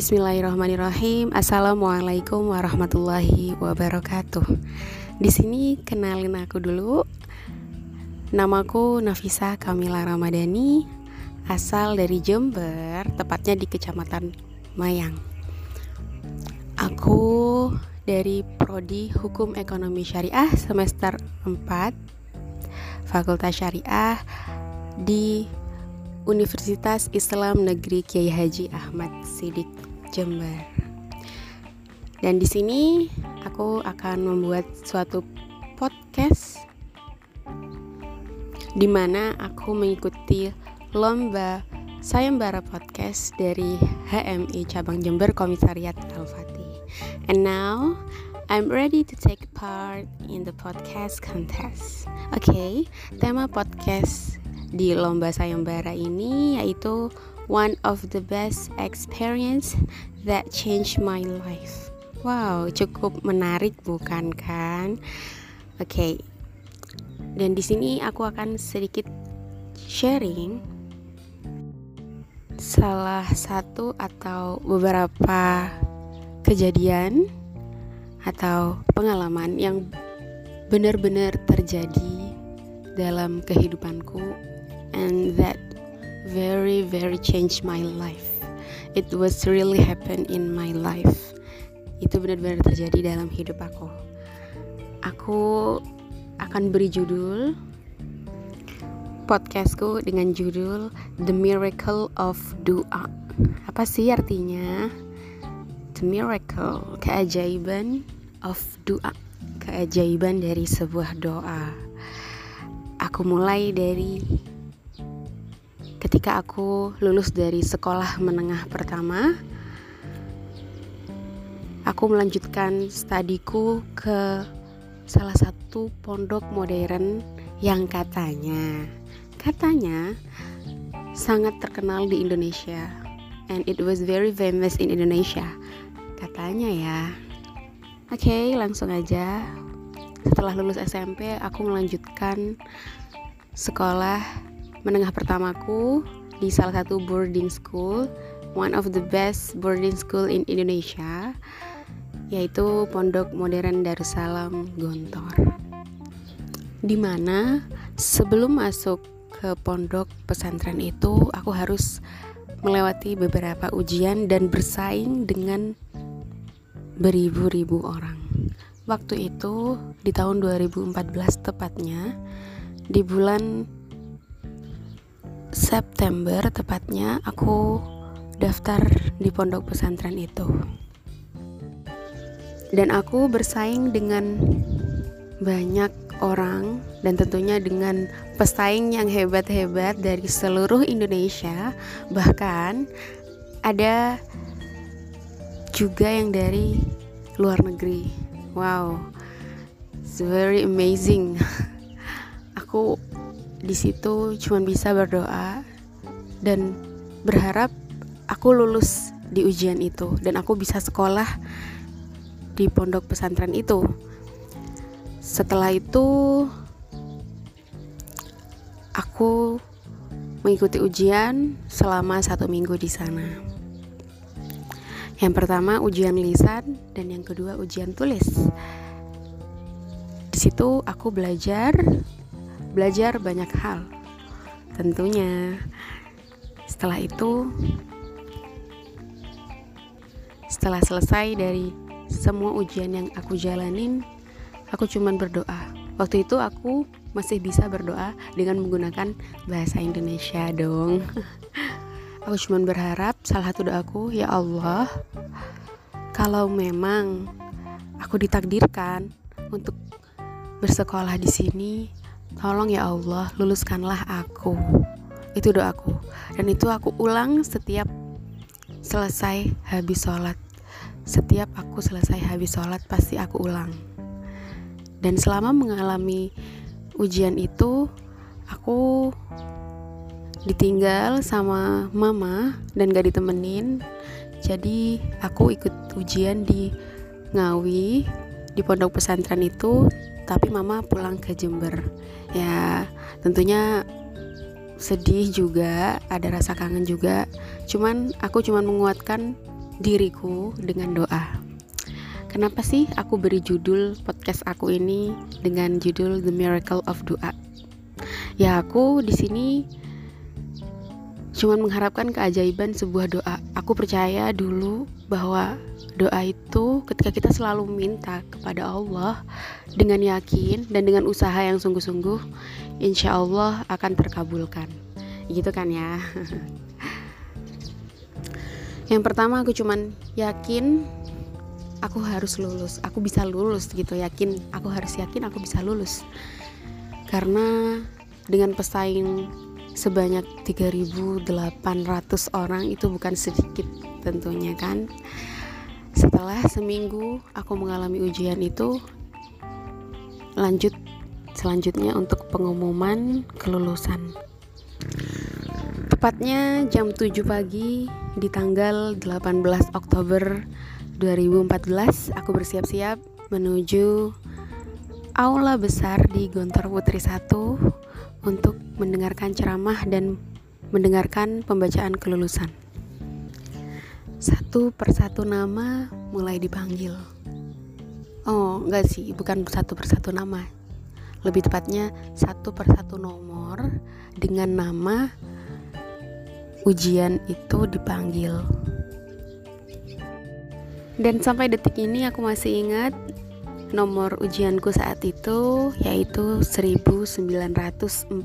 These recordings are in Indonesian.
Bismillahirrahmanirrahim. Assalamualaikum warahmatullahi wabarakatuh. Di sini kenalin aku dulu. Namaku Nafisa Kamila Ramadhani, asal dari Jember, tepatnya di Kecamatan Mayang. Aku dari prodi Hukum Ekonomi Syariah semester 4 Fakultas Syariah di Universitas Islam Negeri Kiai Haji Ahmad Sidik Jember. Dan di sini aku akan membuat suatu podcast di mana aku mengikuti lomba sayembara podcast dari HMI Cabang Jember Komisariat Al-Fatih. And now I'm ready to take part in the podcast contest. Oke, okay, tema podcast di lomba sayembara ini yaitu one of the best experience that changed my life. Wow, cukup menarik bukan kan? Oke. Okay. Dan di sini aku akan sedikit sharing salah satu atau beberapa kejadian atau pengalaman yang benar-benar terjadi dalam kehidupanku and that very very changed my life. It was really happen in my life. Itu benar-benar terjadi dalam hidup aku. Aku akan beri judul podcastku dengan judul The Miracle of Dua apa sih artinya? The Miracle keajaiban of Dua keajaiban dari sebuah doa. Aku mulai dari ketika aku lulus dari sekolah menengah pertama aku melanjutkan studiku ke salah satu pondok modern yang katanya katanya sangat terkenal di Indonesia. And it was very famous in Indonesia. Katanya ya. Oke okay, langsung aja. Setelah lulus SMP aku melanjutkan sekolah menengah pertamaku di salah satu boarding school, one of the best boarding school in Indonesia, yaitu Pondok Modern Darussalam Gontor. Di mana sebelum masuk ke pondok pesantren itu, aku harus melewati beberapa ujian dan bersaing dengan beribu-ribu orang. Waktu itu di tahun 2014 tepatnya di bulan September tepatnya aku daftar di pondok pesantren itu. Dan aku bersaing dengan banyak orang dan tentunya dengan pesaing yang hebat-hebat dari seluruh Indonesia. Bahkan ada juga yang dari luar negeri. Wow. It's very amazing. aku di situ cuma bisa berdoa dan berharap aku lulus di ujian itu dan aku bisa sekolah di pondok pesantren itu. Setelah itu aku mengikuti ujian selama satu minggu di sana. Yang pertama ujian lisan dan yang kedua ujian tulis. Di situ aku belajar belajar banyak hal. Tentunya, setelah itu, setelah selesai dari semua ujian yang aku jalanin, aku cuman berdoa. Waktu itu aku masih bisa berdoa dengan menggunakan bahasa Indonesia dong. aku cuman berharap salah satu doaku, ya Allah, kalau memang aku ditakdirkan untuk bersekolah di sini, Tolong ya Allah, luluskanlah aku. Itu doaku. Dan itu aku ulang setiap selesai habis sholat. Setiap aku selesai habis sholat pasti aku ulang. Dan selama mengalami ujian itu, aku ditinggal sama mama dan gak ditemenin. Jadi aku ikut ujian di Ngawi di pondok pesantren itu tapi mama pulang ke Jember ya tentunya sedih juga ada rasa kangen juga cuman aku cuman menguatkan diriku dengan doa. Kenapa sih aku beri judul podcast aku ini dengan judul The Miracle of Doa? Ya aku di sini cuma mengharapkan keajaiban sebuah doa. Aku percaya dulu bahwa doa itu ketika kita selalu minta kepada Allah dengan yakin dan dengan usaha yang sungguh-sungguh, insya Allah akan terkabulkan. Gitu kan ya. Yang pertama aku cuman yakin aku harus lulus, aku bisa lulus gitu, yakin aku harus yakin aku bisa lulus. Karena dengan pesaing sebanyak 3.800 orang itu bukan sedikit tentunya kan. Setelah seminggu aku mengalami ujian itu lanjut selanjutnya untuk pengumuman kelulusan. Tepatnya jam 7 pagi di tanggal 18 Oktober 2014 aku bersiap-siap menuju aula besar di Gontor Putri 1 untuk mendengarkan ceramah dan mendengarkan pembacaan kelulusan. Satu persatu nama mulai dipanggil. Oh, enggak sih, bukan satu persatu nama. Lebih tepatnya satu persatu nomor dengan nama ujian itu dipanggil. Dan sampai detik ini aku masih ingat nomor ujianku saat itu yaitu 1948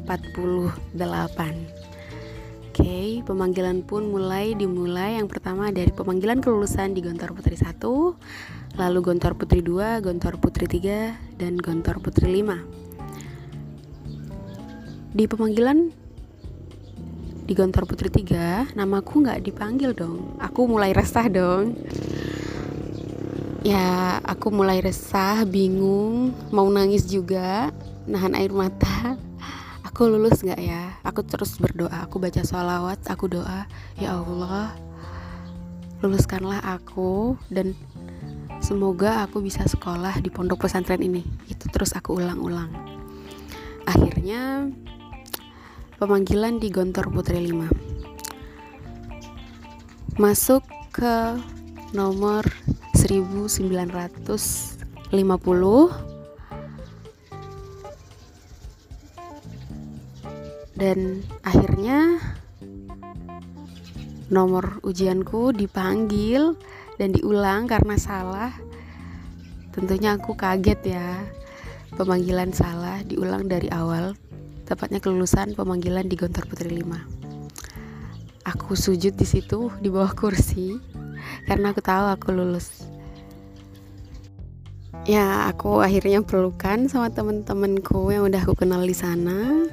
Oke, pemanggilan pun mulai dimulai. Yang pertama dari pemanggilan kelulusan di Gontor Putri 1 Lalu Gontor Putri 2, Gontor Putri 3, dan Gontor Putri 5 Di pemanggilan di Gontor Putri 3 namaku nggak dipanggil dong. Aku mulai resah dong ya aku mulai resah bingung mau nangis juga nahan air mata. Aku lulus nggak ya? Aku terus berdoa. Aku baca sholawat aku doa. Ya Allah luluskanlah aku dan semoga aku bisa sekolah di pondok pesantren ini. Itu terus aku ulang-ulang. Akhirnya pemanggilan di Gontor Putri 5 masuk ke nomor 1950 dan akhirnya nomor ujianku dipanggil dan diulang karena salah. Tentunya aku kaget ya pemanggilan salah diulang dari awal. Tepatnya kelulusan pemanggilan di Gontor Putri 5 aku sujud di situ di bawah kursi karena aku tahu aku lulus ya aku akhirnya pelukan sama temen-temenku yang udah aku kenal di sana.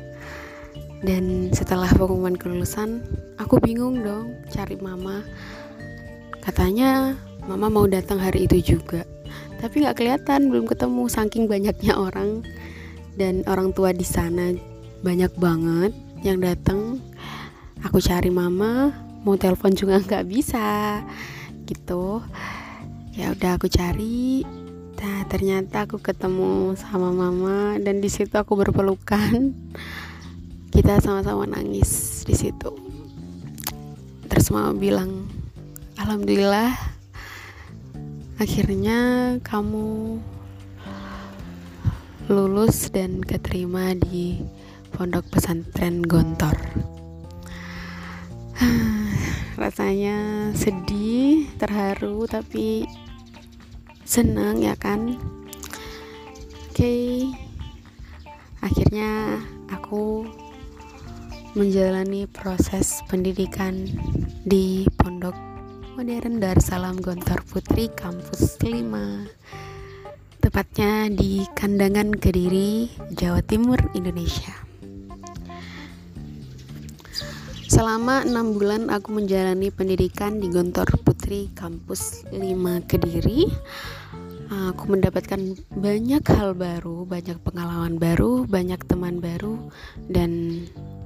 Dan setelah pengumuman kelulusan aku bingung dong cari mama. Katanya mama mau datang hari itu juga. Tapi nggak kelihatan belum ketemu saking banyaknya orang. Dan orang tua di sana banyak banget yang datang. Aku cari mama mau telepon juga nggak bisa. Gitu. Ya udah aku cari Nah, ternyata aku ketemu sama mama dan di situ aku berpelukan. Kita sama-sama nangis di situ. Terus mama bilang, "Alhamdulillah akhirnya kamu lulus dan keterima di Pondok Pesantren Gontor." Rasanya sedih, terharu, tapi seneng ya kan oke okay. akhirnya aku menjalani proses pendidikan di Pondok Modern Darussalam Gontor Putri Kampus 5 tepatnya di Kandangan Kediri, Jawa Timur, Indonesia. Selama enam bulan aku menjalani pendidikan di Gontor Putri Kampus 5 Kediri aku mendapatkan banyak hal baru, banyak pengalaman baru, banyak teman baru, dan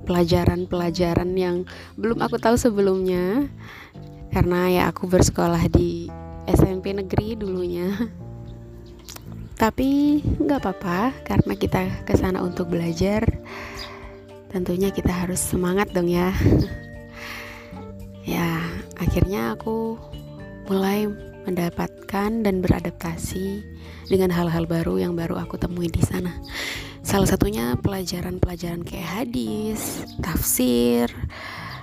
pelajaran-pelajaran yang belum aku tahu sebelumnya. Karena ya aku bersekolah di SMP negeri dulunya. Tapi nggak apa-apa karena kita ke sana untuk belajar. Tentunya kita harus semangat dong ya. ya, akhirnya aku mulai mendapatkan dan beradaptasi dengan hal-hal baru yang baru aku temui di sana. Salah satunya pelajaran-pelajaran kayak hadis, tafsir,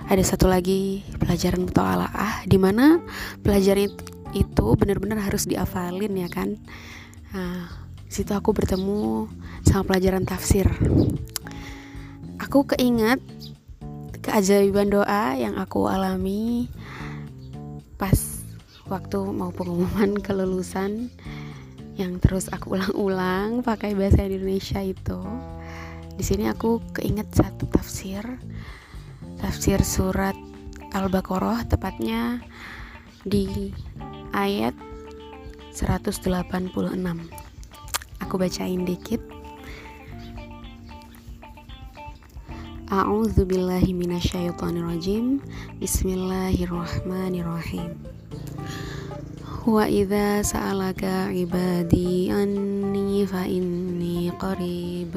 ada satu lagi pelajaran mutalaah di mana pelajaran itu benar-benar harus diafalin ya kan. Nah, situ aku bertemu sama pelajaran tafsir. Aku keingat keajaiban doa yang aku alami pas waktu mau pengumuman kelulusan yang terus aku ulang-ulang pakai bahasa Indonesia itu. Di sini aku keinget satu tafsir, tafsir surat Al-Baqarah tepatnya di ayat 186. Aku bacain dikit. A'udzu billahi Bismillahirrahmanirrahim. Wa idza sa'alaka ibadi anni fa inni qarib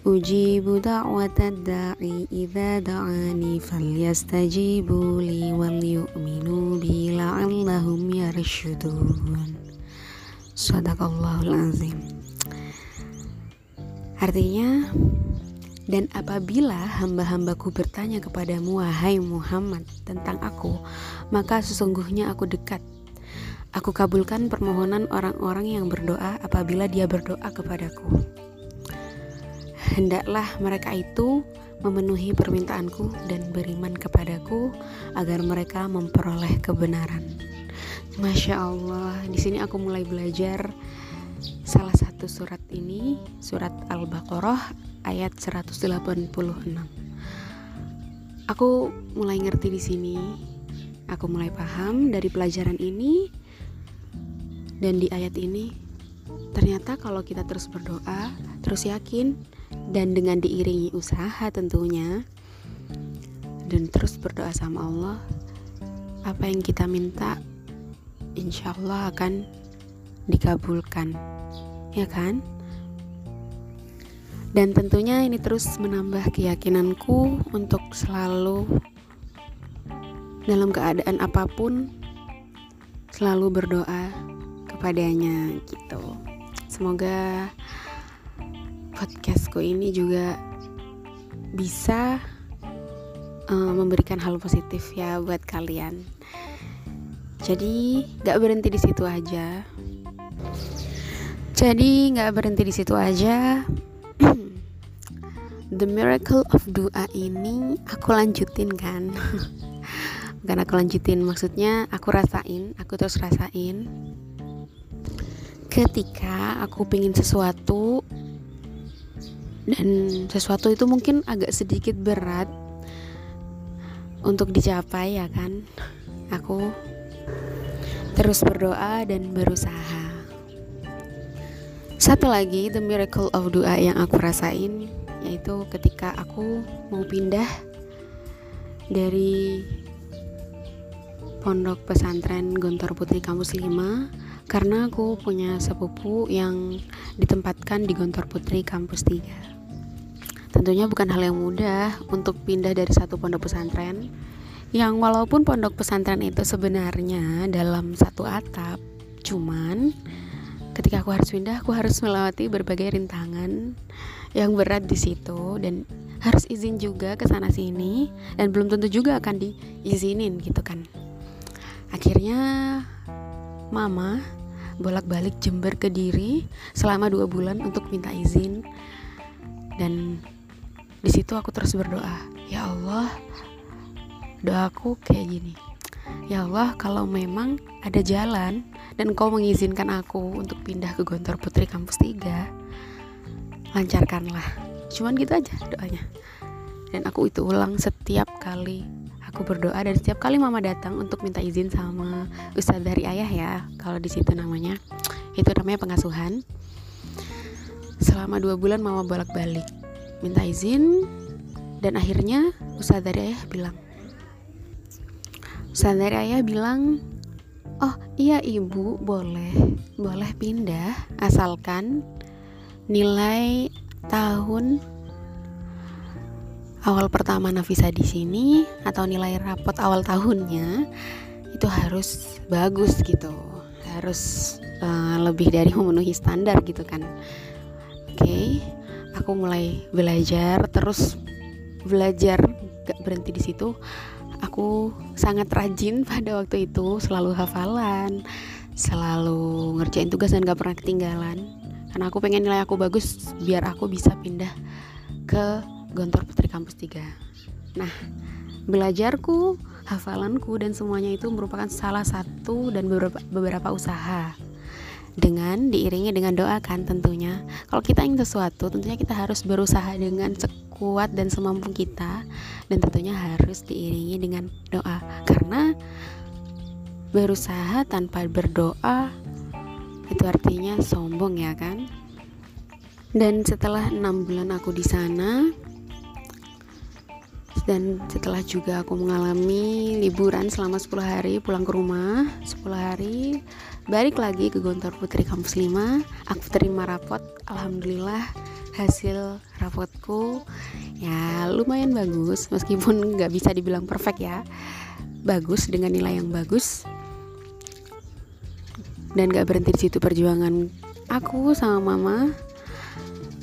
Ujibu da'watad da'i idza da'ani falyastajibu li wal yu'minu bi la'allahum yarshudun Sadaqallahul azim Artinya dan apabila hamba-hambaku bertanya kepadamu, wahai Muhammad, tentang aku, maka sesungguhnya aku dekat. Aku kabulkan permohonan orang-orang yang berdoa apabila dia berdoa kepadaku. Hendaklah mereka itu memenuhi permintaanku dan beriman kepadaku agar mereka memperoleh kebenaran. Masya Allah, di sini aku mulai belajar salah satu surat ini, surat Al-Baqarah ayat 186. Aku mulai ngerti di sini. Aku mulai paham dari pelajaran ini dan di ayat ini ternyata kalau kita terus berdoa, terus yakin dan dengan diiringi usaha tentunya dan terus berdoa sama Allah, apa yang kita minta insya Allah akan dikabulkan. Ya kan? Dan tentunya ini terus menambah keyakinanku untuk selalu dalam keadaan apa pun selalu berdoa kepadanya gitu. Semoga podcastku ini juga bisa uh, memberikan hal positif ya buat kalian. Jadi gak berhenti di situ aja. Jadi nggak berhenti di situ aja. The Miracle of Dua ini aku lanjutin kan Bukan aku lanjutin maksudnya aku rasain Aku terus rasain Ketika aku pingin sesuatu Dan sesuatu itu mungkin agak sedikit berat Untuk dicapai ya kan? Aku terus berdoa dan berusaha. Satu lagi The Miracle of Dua yang aku rasain yaitu ketika aku mau pindah dari pondok pesantren Gontor Putri Kampus 5 karena aku punya sepupu yang ditempatkan di Gontor Putri Kampus 3 tentunya bukan hal yang mudah untuk pindah dari satu pondok pesantren yang walaupun pondok pesantren itu sebenarnya dalam satu atap cuman ketika aku harus pindah aku harus melewati berbagai rintangan yang berat di situ dan harus izin juga ke sana sini dan belum tentu juga akan diizinin gitu kan. Akhirnya mama bolak-balik Jember ke Diri selama dua bulan untuk minta izin. Dan di situ aku terus berdoa ya Allah doaku kayak gini. Ya Allah kalau memang ada jalan dan kau mengizinkan aku untuk pindah ke Gontor Putri kampus 3 lancarkanlah. Cuman gitu aja doanya. Dan aku itu ulang setiap kali aku berdoa dan setiap kali mama datang untuk minta izin sama ustadz dari ayah ya kalau di situ namanya. Itu namanya pengasuhan. Selama dua bulan mama bolak balik minta izin dan akhirnya ustadz dari ayah bilang ustadz dari ayah bilang oh iya ibu boleh boleh pindah asalkan nilai tahun awal pertama Nafisa di sini atau nilai rapot awal tahunnya itu harus bagus gitu. Harus uh, lebih dari memenuhi standar gitu kan. Oke okay, aku mulai belajar terus belajar gak berhenti di situ. Aku sangat rajin pada waktu itu selalu hafalan selalu ngerjain tugas dan gak pernah ketinggalan. Karena aku pengen nilai aku bagus biar aku bisa pindah ke Gontor Putri Kampus 3 nah belajarku hafalanku dan semuanya itu merupakan salah satu dan beberapa, beberapa usaha. Dengan diiringi dengan doa kan tentunya. Kalau kita ingin sesuatu tentunya kita harus berusaha dengan sekuat dan semampu kita. Dan tentunya harus diiringi dengan doa. Karena berusaha tanpa berdoa itu artinya sombong ya kan? Dan setelah enam bulan aku di sana dan setelah juga aku mengalami liburan selama 10 hari pulang ke rumah 10 hari balik lagi ke Gontor Putri Kampus 5 aku terima rapot Alhamdulillah hasil rapotku ya lumayan bagus meskipun nggak bisa dibilang perfect ya. Bagus dengan nilai yang bagus. Dan gak berhenti di situ perjuangan aku sama mama.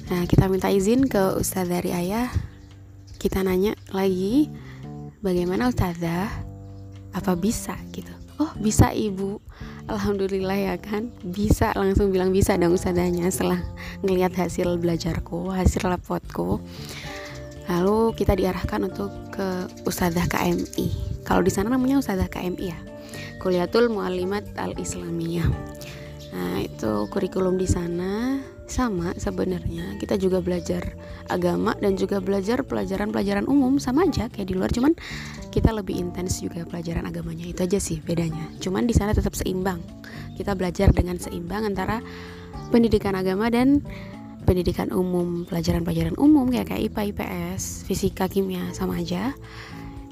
Nah kita minta izin ke ustadz dari ayah kita nanya lagi bagaimana ustazah? Apa bisa? Gitu. Oh bisa ibu. Alhamdulillah ya kan bisa. Langsung bilang bisa dong ustazahnya setelah ngelihat hasil belajarku hasil rapotku. Lalu kita diarahkan untuk ke ustazah KMI kalau di sana namanya ustazah KMI ya. Kuliatul mualimat al islamiyah nah itu kurikulum di sana sama sebenarnya. Kita juga belajar agama dan juga belajar pelajaran-pelajaran umum sama aja kayak di luar. Cuman kita lebih intens juga pelajaran agamanya. Itu aja sih bedanya. Cuman di sana tetap seimbang. Kita belajar dengan seimbang antara pendidikan agama dan pendidikan umum. Pelajaran-pelajaran umum kayak kayak IPA IPS fisika kimia sama aja.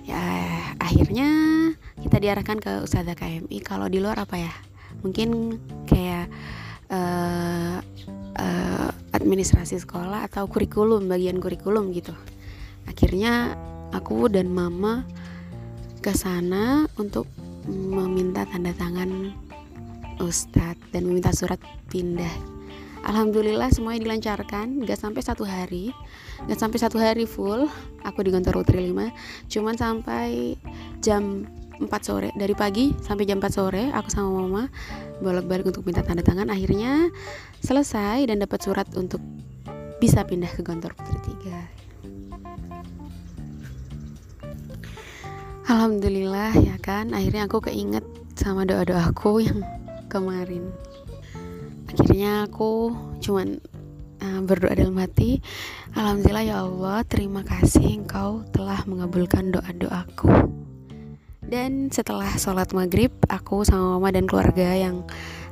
Ya akhirnya kita diarahkan ke Ustazah KMI kalau di luar apa ya? Mungkin kayak uh, uh, administrasi sekolah atau kurikulum bagian kurikulum gitu. Akhirnya aku dan mama ke sana untuk meminta tanda tangan ustadz dan meminta surat pindah. Alhamdulillah semuanya dilancarkan Gak sampai satu hari Gak sampai satu hari full. Aku di kantor Utri 5 Cuman sampai jam 4 sore. Dari pagi sampai jam 4 sore Aku sama mama bolak-balik untuk minta tanda tangan. Akhirnya selesai dan dapat surat untuk bisa pindah ke kantor Putri 3 Alhamdulillah ya kan? Akhirnya aku keinget sama doa-doaku yang kemarin. Akhirnya aku cuman uh, berdoa dalam hati Alhamdulillah ya Allah terima kasih engkau telah mengabulkan doa-doaku dan setelah sholat maghrib aku sama mama dan keluarga yang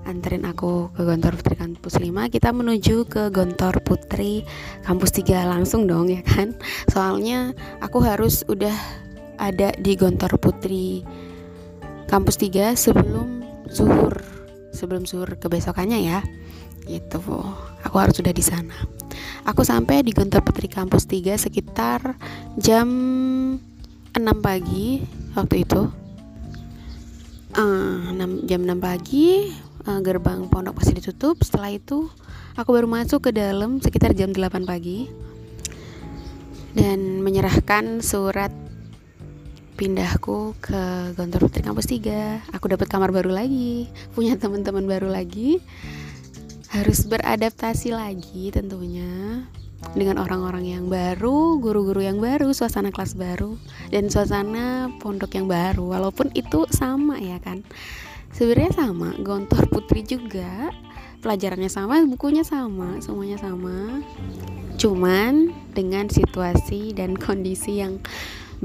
anterin aku ke Gontor Putri Kampus 5 kita menuju ke Gontor Putri Kampus 3 langsung dong ya kan? Soalnya aku harus udah ada di Gontor Putri Kampus 3 sebelum zuhur sebelum zuhur kebesokannya ya. Gitu aku harus sudah di sana. Aku sampai di Gontor Putri Kampus 3 sekitar jam 6 pagi waktu itu. Uh, 6, jam 6 pagi uh, gerbang pondok masih ditutup. Setelah itu aku baru masuk ke dalam sekitar jam 8 pagi dan menyerahkan surat pindahku ke Gontor Putri Kampus 3 aku dapat kamar baru lagi punya teman-teman baru lagi. Harus beradaptasi lagi tentunya dengan orang-orang yang baru, guru-guru yang baru, suasana kelas baru, dan suasana pondok yang baru. Walaupun itu sama ya kan, sebenarnya sama. Gontor Putri juga pelajarannya sama, bukunya sama, semuanya sama. Cuman dengan situasi dan kondisi yang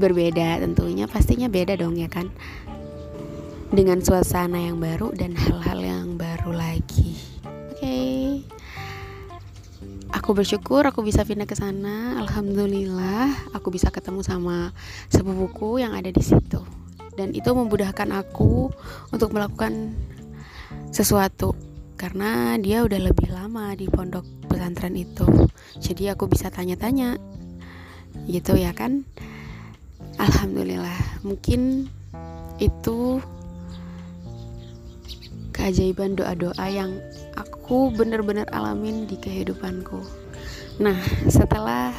berbeda, tentunya pastinya beda dong ya kan. Dengan suasana yang baru dan hal-hal yang baru lagi. Oke. Okay aku bersyukur aku bisa pindah ke sana. Alhamdulillah aku bisa ketemu sama sepupuku yang ada di situ. Dan itu memudahkan aku untuk melakukan sesuatu karena dia udah lebih lama di pondok pesantren itu. Jadi aku bisa tanya-tanya gitu ya kan? Alhamdulillah mungkin itu keajaiban doa-doa yang aku benar-benar alamin di kehidupanku. Nah, setelah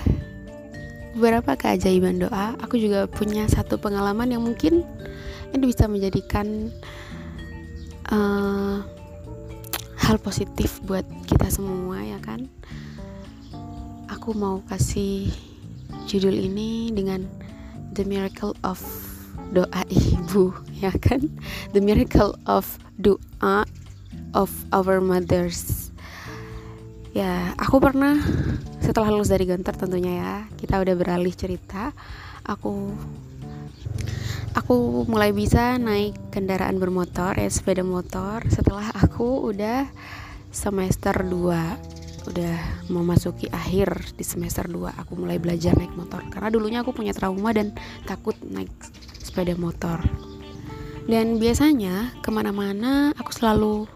beberapa keajaiban doa, aku juga punya satu pengalaman yang mungkin ini bisa menjadikan uh, hal positif buat kita semua ya kan. Aku mau kasih judul ini dengan The Miracle of Doa Ibu ya kan The Miracle of Doa of Our Mothers. Ya aku pernah setelah lulus dari Gontor tentunya ya kita udah beralih cerita. Aku aku mulai bisa naik kendaraan bermotor ya sepeda motor setelah aku udah semester 2 udah memasuki akhir di semester 2 aku mulai belajar naik motor. Karena dulunya aku punya trauma dan takut naik sepeda motor. Dan biasanya ke mana-mana aku selalu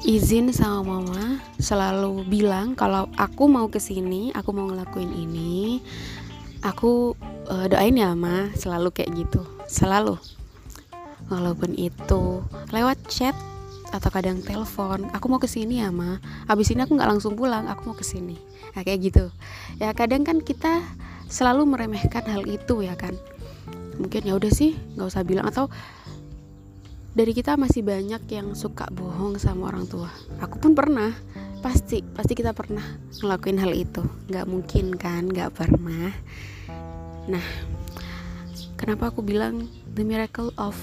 izin sama mama selalu bilang kalau aku mau ke sini aku mau ngelakuin ini aku uh, doain ya ma. Selalu kayak gitu. Selalu. Walaupun itu lewat chat atau kadang telepon aku mau ke sini ya ma. Abis ini aku nggak langsung pulang aku mau ke sini nah kayak gitu. Ya kadang kan kita selalu meremehkan hal itu ya kan. Mungkin ya udah sih nggak usah bilang. Atau dari kita masih banyak yang suka bohong sama orang tua. Aku pun pernah. Pasti pasti kita pernah ngelakuin hal itu. Nggak mungkin kan nggak pernah. Nah kenapa aku bilang the miracle of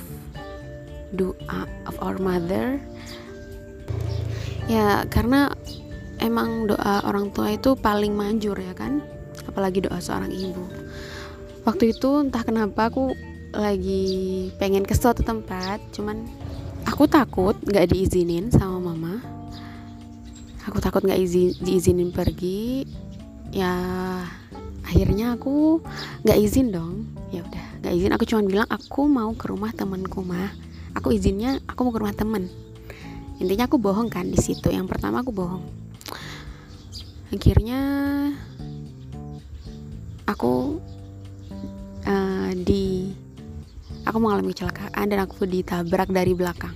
doa of our mother? Ya karena emang doa orang tua itu paling manjur ya kan? Apalagi doa seorang ibu. Waktu itu entah kenapa aku lagi pengen ke suatu tempat cuman aku takut nggak diizinin sama mama. Aku takut nggak izin diizinin pergi ya akhirnya aku nggak izin dong. Ya udah nggak izin. Aku cuma bilang aku mau ke rumah temanku mah aku izinnya aku mau ke rumah temen intinya aku bohong kan di situ. Yang pertama aku bohong. Akhirnya aku uh, di aku mengalami kecelakaan dan aku ditabrak dari belakang.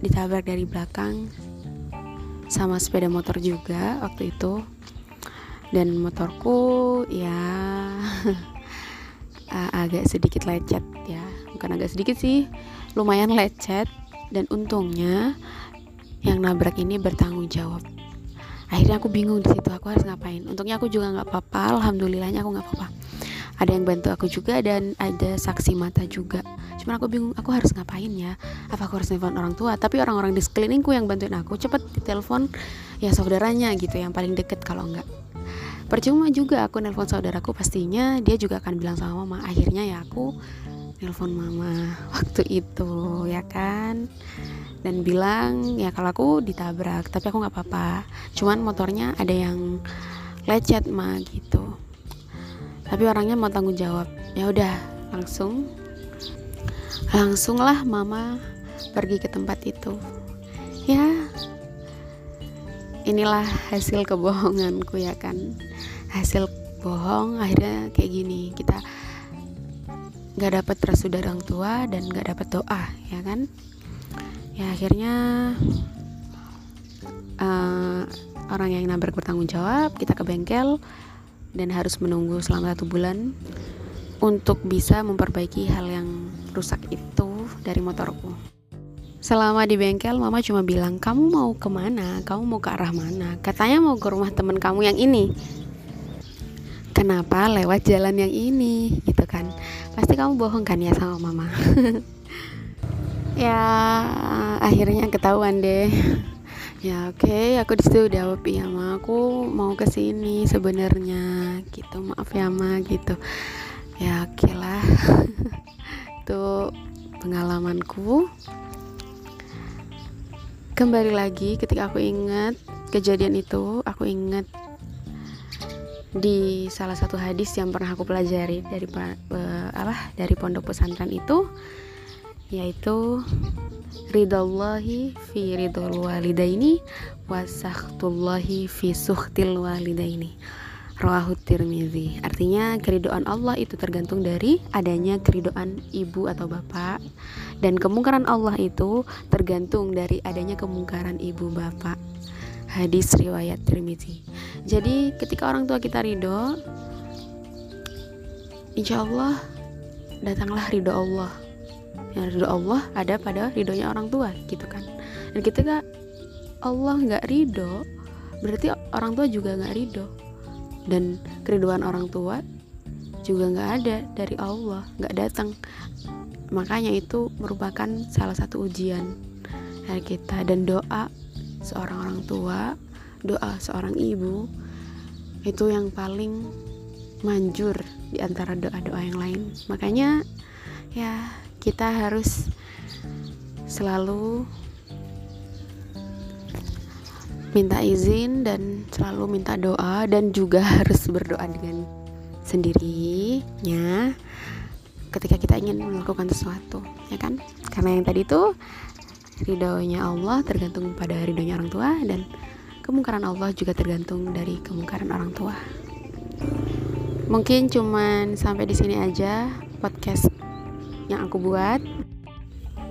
Ditabrak dari belakang sama sepeda motor juga waktu itu. Dan motorku ya agak sedikit lecet ya. Bukan agak sedikit sih lumayan lecet. Dan untungnya yang nabrak ini bertanggung jawab. Akhirnya aku bingung di situ aku harus ngapain? Untungnya aku juga nggak apa-apa alhamdulillahnya aku nggak apa-apa ada yang bantu aku juga dan ada saksi mata juga. Cuman aku bingung aku harus ngapain ya? Apa aku harus nelfon orang tua? Tapi orang-orang di sekelilingku yang bantuin aku cepet ditelepon ya saudaranya gitu yang paling deket kalau enggak. Percuma juga aku nelpon saudaraku pastinya dia juga akan bilang sama mama. Akhirnya ya aku nelpon mama waktu itu ya kan? Dan bilang ya kalau aku ditabrak tapi aku nggak apa-apa. Cuman motornya ada yang lecet mah gitu tapi orangnya mau tanggung jawab. Ya udah langsung. Langsung lah mama pergi ke tempat itu. Ya inilah hasil kebohonganku ya kan? Hasil bohong akhirnya kayak gini. Kita nggak dapat restu dari orang tua dan nggak dapat doa ya kan? Ya akhirnya uh, orang yang nabrak bertanggung jawab kita ke bengkel dan harus menunggu selama satu bulan untuk bisa memperbaiki hal yang rusak itu dari motorku Selama di bengkel, mama cuma bilang, kamu mau ke mana? Kamu mau ke arah mana? Katanya mau ke rumah temen kamu yang ini. Kenapa lewat jalan yang ini? Gitu kan. Pasti kamu bohong kan ya sama mama. ya, akhirnya ketahuan deh. Ya oke, okay, aku di situ jawab iya ma, aku mau ke sini sebenarnya, gitu. Maaf ya ma, gitu. Ya oke okay lah. Itu pengalamanku kembali lagi ketika aku ingat kejadian itu aku ingat di salah satu hadis yang pernah aku pelajari dari uh, apa dari pondok pesantren itu yaitu ridallahi fi ridul walidaini wa fi suhtil walidaini Rawahut Tirmizi. Artinya keridoan Allah itu tergantung dari adanya keridoan ibu atau bapak dan kemungkaran Allah itu tergantung dari adanya kemungkaran ibu bapak. Hadis riwayat Tirmizi. Jadi ketika orang tua kita ridho, insya Allah datanglah ridho Allah. Yang ridho Allah ada pada ridhonya orang tua, gitu kan. Dan ketika Allah nggak ridho, berarti orang tua juga nggak ridho. Dan keriduan orang tua juga nggak ada dari Allah nggak datang. Makanya itu merupakan salah satu ujian dari kita. Dan doa seorang orang tua doa seorang ibu itu yang paling manjur di antara doa-doa yang lain. Makanya ya kita harus selalu minta izin dan selalu minta doa dan juga harus berdoa dengan sendirinya ketika kita ingin melakukan sesuatu ya kan? Karena yang tadi itu ridhonya Allah tergantung pada ridhonya orang tua dan kemungkaran Allah juga tergantung dari kemungkaran orang tua. Mungkin cuman sampai di sini aja podcast yang aku buat.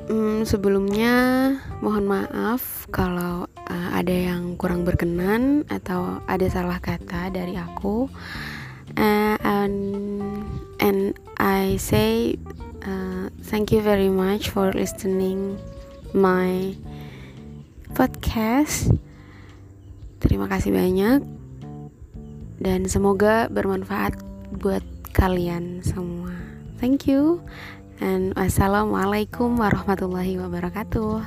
Hmm, sebelumnya mohon maaf kalau uh, ada yang kurang berkenan atau ada salah kata dari aku. Uh, and and I say uh, thank you very much for listening my podcast. Terima kasih banyak dan semoga bermanfaat buat kalian semua. Thank you and wassalamualaikum warahmatullahi wabarakatuh.